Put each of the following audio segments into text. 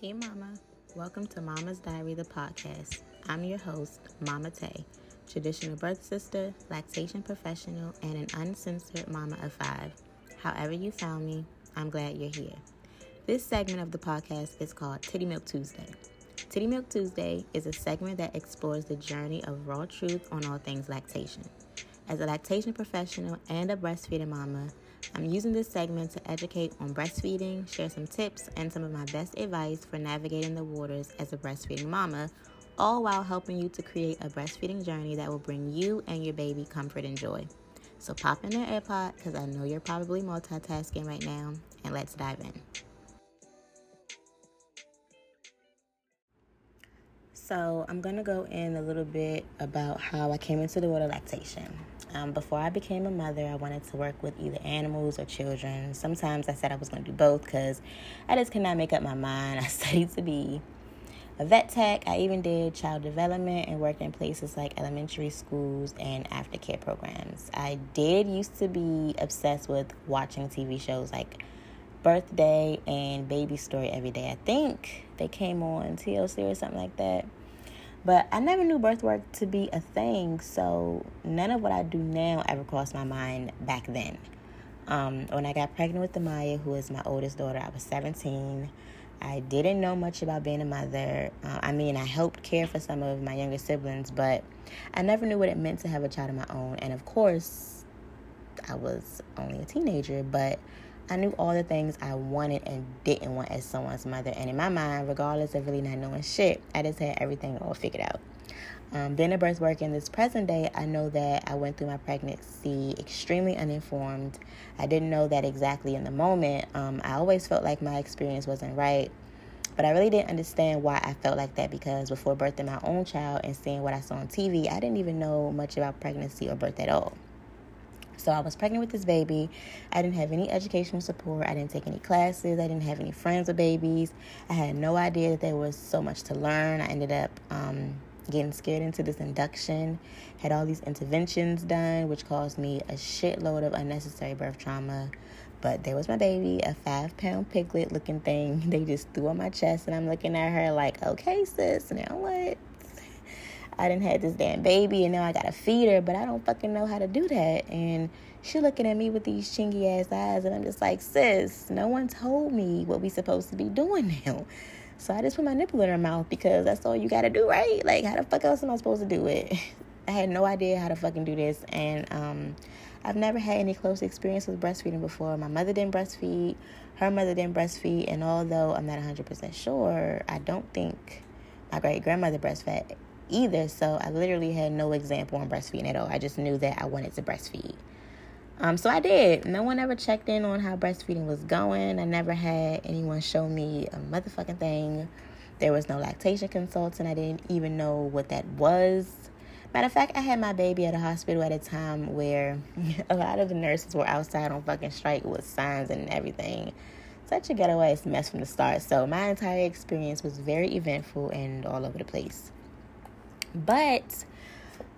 Hey, Mama. Welcome to Mama's Diary, the podcast. I'm your host, Mama Tay, traditional birth sister, lactation professional, and an uncensored mama of five. However, you found me, I'm glad you're here. This segment of the podcast is called Tiddy Milk Tuesday. Tiddy Milk Tuesday is a segment that explores the journey of raw truth on all things lactation. As a lactation professional and a breastfeeding mama, I'm using this segment to educate on breastfeeding, share some tips, and some of my best advice for navigating the waters as a breastfeeding mama, all while helping you to create a breastfeeding journey that will bring you and your baby comfort and joy. So pop in an AirPod because I know you're probably multitasking right now, and let's dive in. So, I'm going to go in a little bit about how I came into the world of lactation. Um, before I became a mother, I wanted to work with either animals or children. Sometimes I said I was going to do both because I just could not make up my mind. I studied to be a vet tech. I even did child development and worked in places like elementary schools and aftercare programs. I did used to be obsessed with watching TV shows like Birth Day and Baby Story every day. I think they came on TLC or something like that. But I never knew birth work to be a thing, so none of what I do now ever crossed my mind back then. Um, when I got pregnant with Amaya, who is my oldest daughter, I was 17. I didn't know much about being a mother. Uh, I mean, I helped care for some of my younger siblings, but I never knew what it meant to have a child of my own. And of course, I was only a teenager, but I knew all the things I wanted and didn't want as someone's mother. And in my mind, regardless of really not knowing shit, I just had everything all figured out. Um, being a birth worker in this present day, I know that I went through my pregnancy extremely uninformed. I didn't know that exactly in the moment. Um, I always felt like my experience wasn't right. But I really didn't understand why I felt like that because before birthing my own child and seeing what I saw on TV, I didn't even know much about pregnancy or birth at all. So I was pregnant with this baby. I didn't have any educational support. I didn't take any classes. I didn't have any friends with babies. I had no idea that there was so much to learn. I ended up um, getting scared into this induction, had all these interventions done, which caused me a shitload of unnecessary birth trauma. But there was my baby, a five pound piglet looking thing. They just threw on my chest, and I'm looking at her like, okay, sis, now what? I didn't have this damn baby and now I gotta feed her, but I don't fucking know how to do that. And she looking at me with these chingy ass eyes, and I'm just like, sis, no one told me what we supposed to be doing now. So I just put my nipple in her mouth because that's all you gotta do, right? Like, how the fuck else am I supposed to do it? I had no idea how to fucking do this, and um, I've never had any close experience with breastfeeding before. My mother didn't breastfeed, her mother didn't breastfeed, and although I'm not 100% sure, I don't think my great grandmother breastfed either. So I literally had no example on breastfeeding at all. I just knew that I wanted to breastfeed. Um, so I did. No one ever checked in on how breastfeeding was going. I never had anyone show me a motherfucking thing. There was no lactation consultant. I didn't even know what that was. Matter of fact, I had my baby at a hospital at a time where a lot of the nurses were outside on fucking strike with signs and everything. Such a ass mess from the start. So my entire experience was very eventful and all over the place. But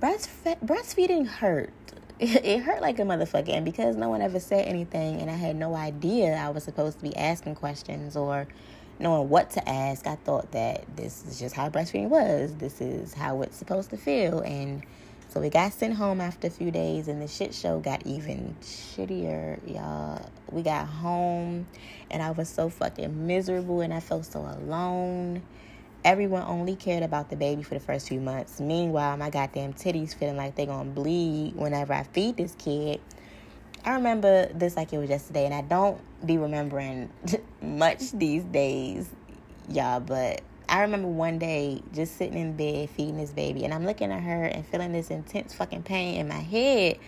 breastfe- breastfeeding hurt. It hurt like a motherfucker. And because no one ever said anything and I had no idea I was supposed to be asking questions or knowing what to ask, I thought that this is just how breastfeeding was. This is how it's supposed to feel. And so we got sent home after a few days, and the shit show got even shittier, y'all. We got home, and I was so fucking miserable, and I felt so alone everyone only cared about the baby for the first few months. Meanwhile, my goddamn titties feeling like they're gonna bleed whenever I feed this kid. I remember this like it was yesterday, and I don't be remembering much these days, y'all, but I remember one day just sitting in bed feeding this baby, and I'm looking at her and feeling this intense fucking pain in my head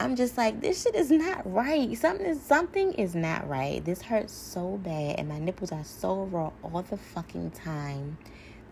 I'm just like, this shit is not right. Something is something is not right. This hurts so bad and my nipples are so raw all the fucking time.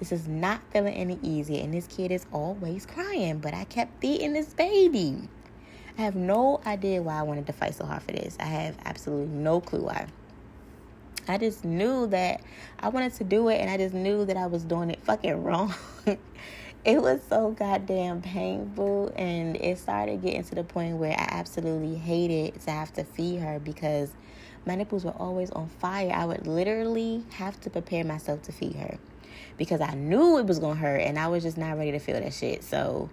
This is not feeling any easier and this kid is always crying, but I kept feeding this baby. I have no idea why I wanted to fight so hard for this. I have absolutely no clue why. I just knew that I wanted to do it and I just knew that I was doing it fucking wrong. It was so goddamn painful and it started getting to the point where I absolutely hated to have to feed her because my nipples were always on fire. I would literally have to prepare myself to feed her because I knew it was gonna hurt and I was just not ready to feel that shit. So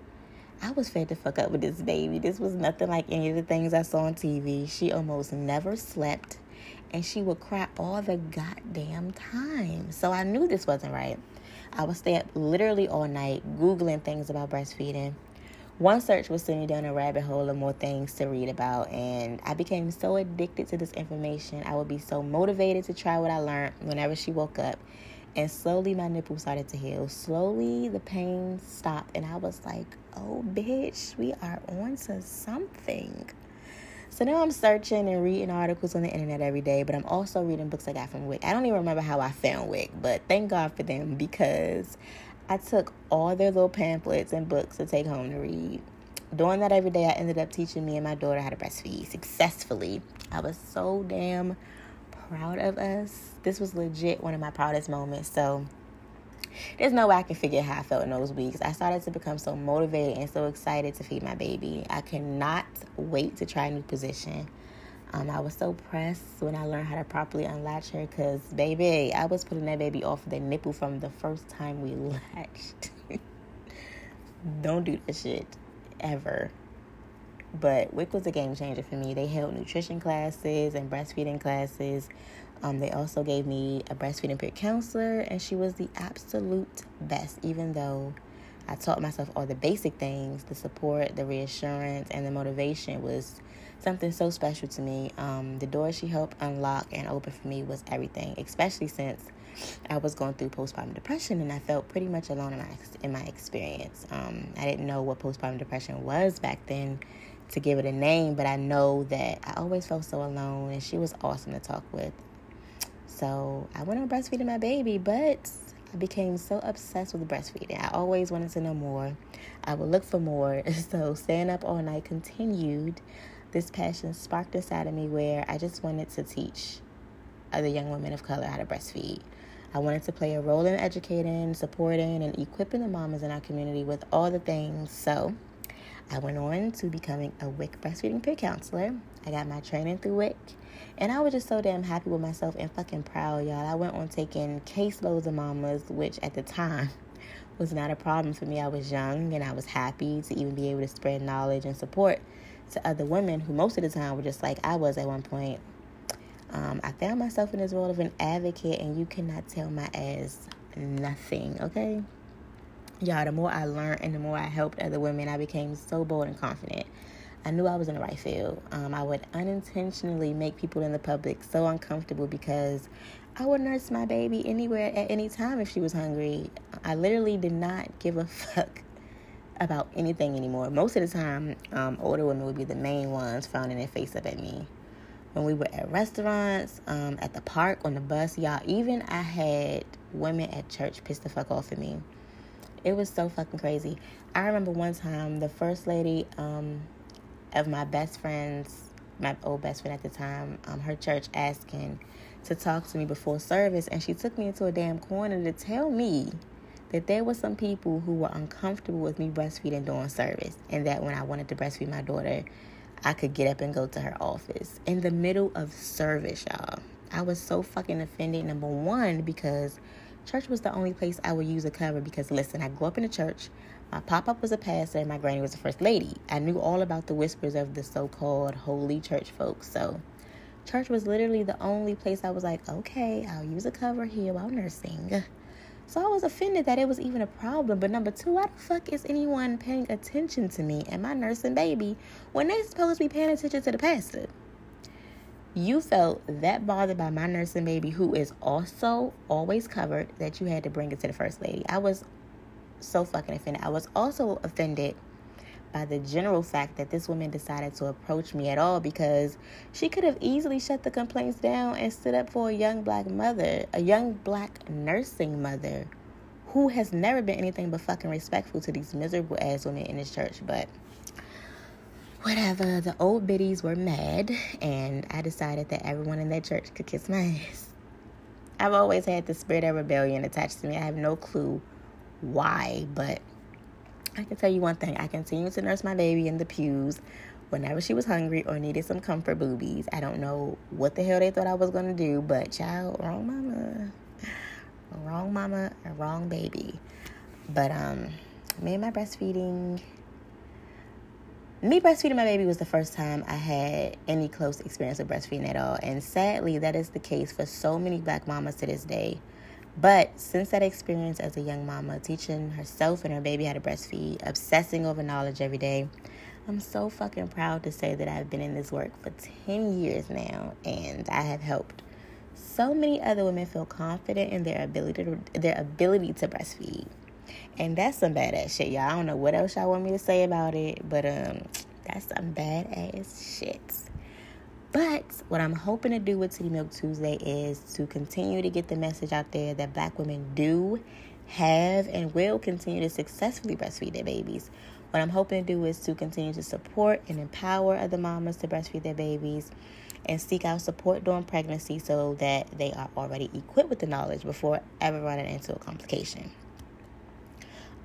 I was fed to fuck up with this baby. This was nothing like any of the things I saw on TV. She almost never slept and she would cry all the goddamn time. So I knew this wasn't right. I would stay up literally all night Googling things about breastfeeding. One search would send me down a rabbit hole of more things to read about, and I became so addicted to this information. I would be so motivated to try what I learned whenever she woke up. And slowly my nipple started to heal. Slowly the pain stopped, and I was like, oh, bitch, we are on to something. So now I'm searching and reading articles on the internet every day, but I'm also reading books I got from WIC. I don't even remember how I found WIC, but thank God for them because I took all their little pamphlets and books to take home to read. Doing that every day, I ended up teaching me and my daughter how to breastfeed successfully. I was so damn proud of us. This was legit one of my proudest moments. So there's no way I can figure how I felt in those weeks. I started to become so motivated and so excited to feed my baby. I cannot wait to try a new position. Um, I was so pressed when I learned how to properly unlatch her because, baby, I was putting that baby off the nipple from the first time we latched. Don't do that shit ever. But WIC was a game changer for me. They held nutrition classes and breastfeeding classes. Um, they also gave me a breastfeeding peer counselor, and she was the absolute best, even though I taught myself all the basic things the support, the reassurance, and the motivation was something so special to me. Um, the door she helped unlock and open for me was everything, especially since I was going through postpartum depression and I felt pretty much alone in my, in my experience. Um, I didn't know what postpartum depression was back then to give it a name, but I know that I always felt so alone and she was awesome to talk with. So I went on breastfeeding my baby, but I became so obsessed with breastfeeding. I always wanted to know more. I would look for more. So staying up all night continued. This passion sparked inside of me where I just wanted to teach other young women of color how to breastfeed. I wanted to play a role in educating, supporting, and equipping the mamas in our community with all the things. So I went on to becoming a WIC breastfeeding peer counselor. I got my training through WIC. And I was just so damn happy with myself and fucking proud, y'all. I went on taking caseloads of mamas, which at the time was not a problem for me. I was young and I was happy to even be able to spread knowledge and support to other women who most of the time were just like I was at one point. Um, I found myself in this role of an advocate, and you cannot tell my ass nothing, okay? Y'all, the more I learned and the more I helped other women, I became so bold and confident. I knew I was in the right field. Um, I would unintentionally make people in the public so uncomfortable because I would nurse my baby anywhere at any time if she was hungry. I literally did not give a fuck about anything anymore. Most of the time, um, older women would be the main ones frowning their face up at me. When we were at restaurants, um, at the park, on the bus, y'all, even I had women at church piss the fuck off at me. It was so fucking crazy. I remember one time the first lady, um, of my best friends, my old best friend at the time, um, her church asking to talk to me before service, and she took me into a damn corner to tell me that there were some people who were uncomfortable with me breastfeeding during service, and that when I wanted to breastfeed my daughter, I could get up and go to her office in the middle of service, y'all. I was so fucking offended. Number one, because church was the only place I would use a cover. Because listen, I grew up in a church. My pop up was a pastor and my granny was the first lady. I knew all about the whispers of the so called holy church folks. So, church was literally the only place I was like, okay, I'll use a cover here while nursing. So, I was offended that it was even a problem. But number two, why the fuck is anyone paying attention to me and my nursing baby when they supposed to be paying attention to the pastor? You felt that bothered by my nursing baby, who is also always covered, that you had to bring it to the first lady. I was so fucking offended. I was also offended by the general fact that this woman decided to approach me at all because she could have easily shut the complaints down and stood up for a young black mother, a young black nursing mother who has never been anything but fucking respectful to these miserable ass women in this church. But whatever, the old biddies were mad, and I decided that everyone in that church could kiss my ass. I've always had the spirit of rebellion attached to me. I have no clue why, but I can tell you one thing I continued to nurse my baby in the pews whenever she was hungry or needed some comfort boobies. I don't know what the hell they thought I was going to do, but child, wrong mama. Wrong mama, wrong baby. But um me and my breastfeeding me breastfeeding my baby was the first time I had any close experience with breastfeeding at all. And sadly, that is the case for so many black mamas to this day. But since that experience as a young mama, teaching herself and her baby how to breastfeed, obsessing over knowledge every day, I'm so fucking proud to say that I've been in this work for 10 years now and I have helped so many other women feel confident in their ability to, their ability to breastfeed. And that's some badass shit, y'all. I don't know what else y'all want me to say about it, but um, that's some badass shit. But what I'm hoping to do with Tiddy Milk Tuesday is to continue to get the message out there that black women do have and will continue to successfully breastfeed their babies. What I'm hoping to do is to continue to support and empower other mamas to breastfeed their babies and seek out support during pregnancy so that they are already equipped with the knowledge before ever running into a complication.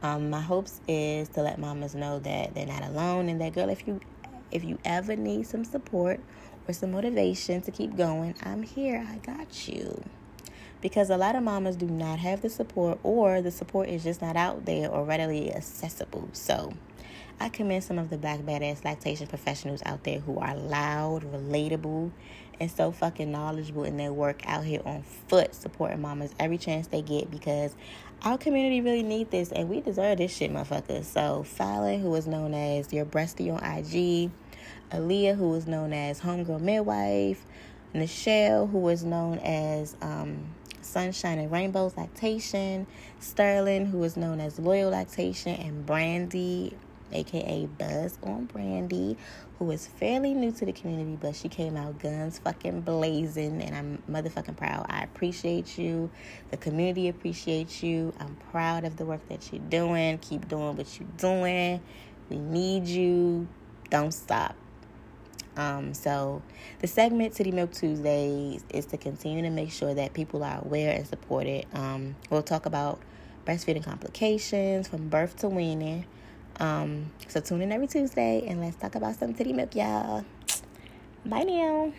Um, my hopes is to let mamas know that they're not alone and that girl, if you if you ever need some support or some motivation to keep going, I'm here. I got you. Because a lot of mamas do not have the support or the support is just not out there or readily accessible. So I commend some of the black badass lactation professionals out there who are loud, relatable, and so fucking knowledgeable in their work out here on foot supporting mamas every chance they get because our community really need this and we deserve this shit, motherfuckers. So Fallon, who is known as your breasty on IG, Aaliyah, who is known as Homegirl Midwife, Nichelle, who is known as um, Sunshine and Rainbows Lactation, Sterling, who is known as Loyal Lactation, and Brandy, aka Buzz on Brandy, who is fairly new to the community, but she came out guns fucking blazing, and I'm motherfucking proud. I appreciate you. The community appreciates you. I'm proud of the work that you're doing. Keep doing what you're doing. We need you. Don't stop. Um, so the segment Tiddy Milk Tuesdays is to continue to make sure that people are aware and supported. Um, we'll talk about breastfeeding complications from birth to weaning. Um, so tune in every Tuesday and let's talk about some titty milk, y'all. Bye now.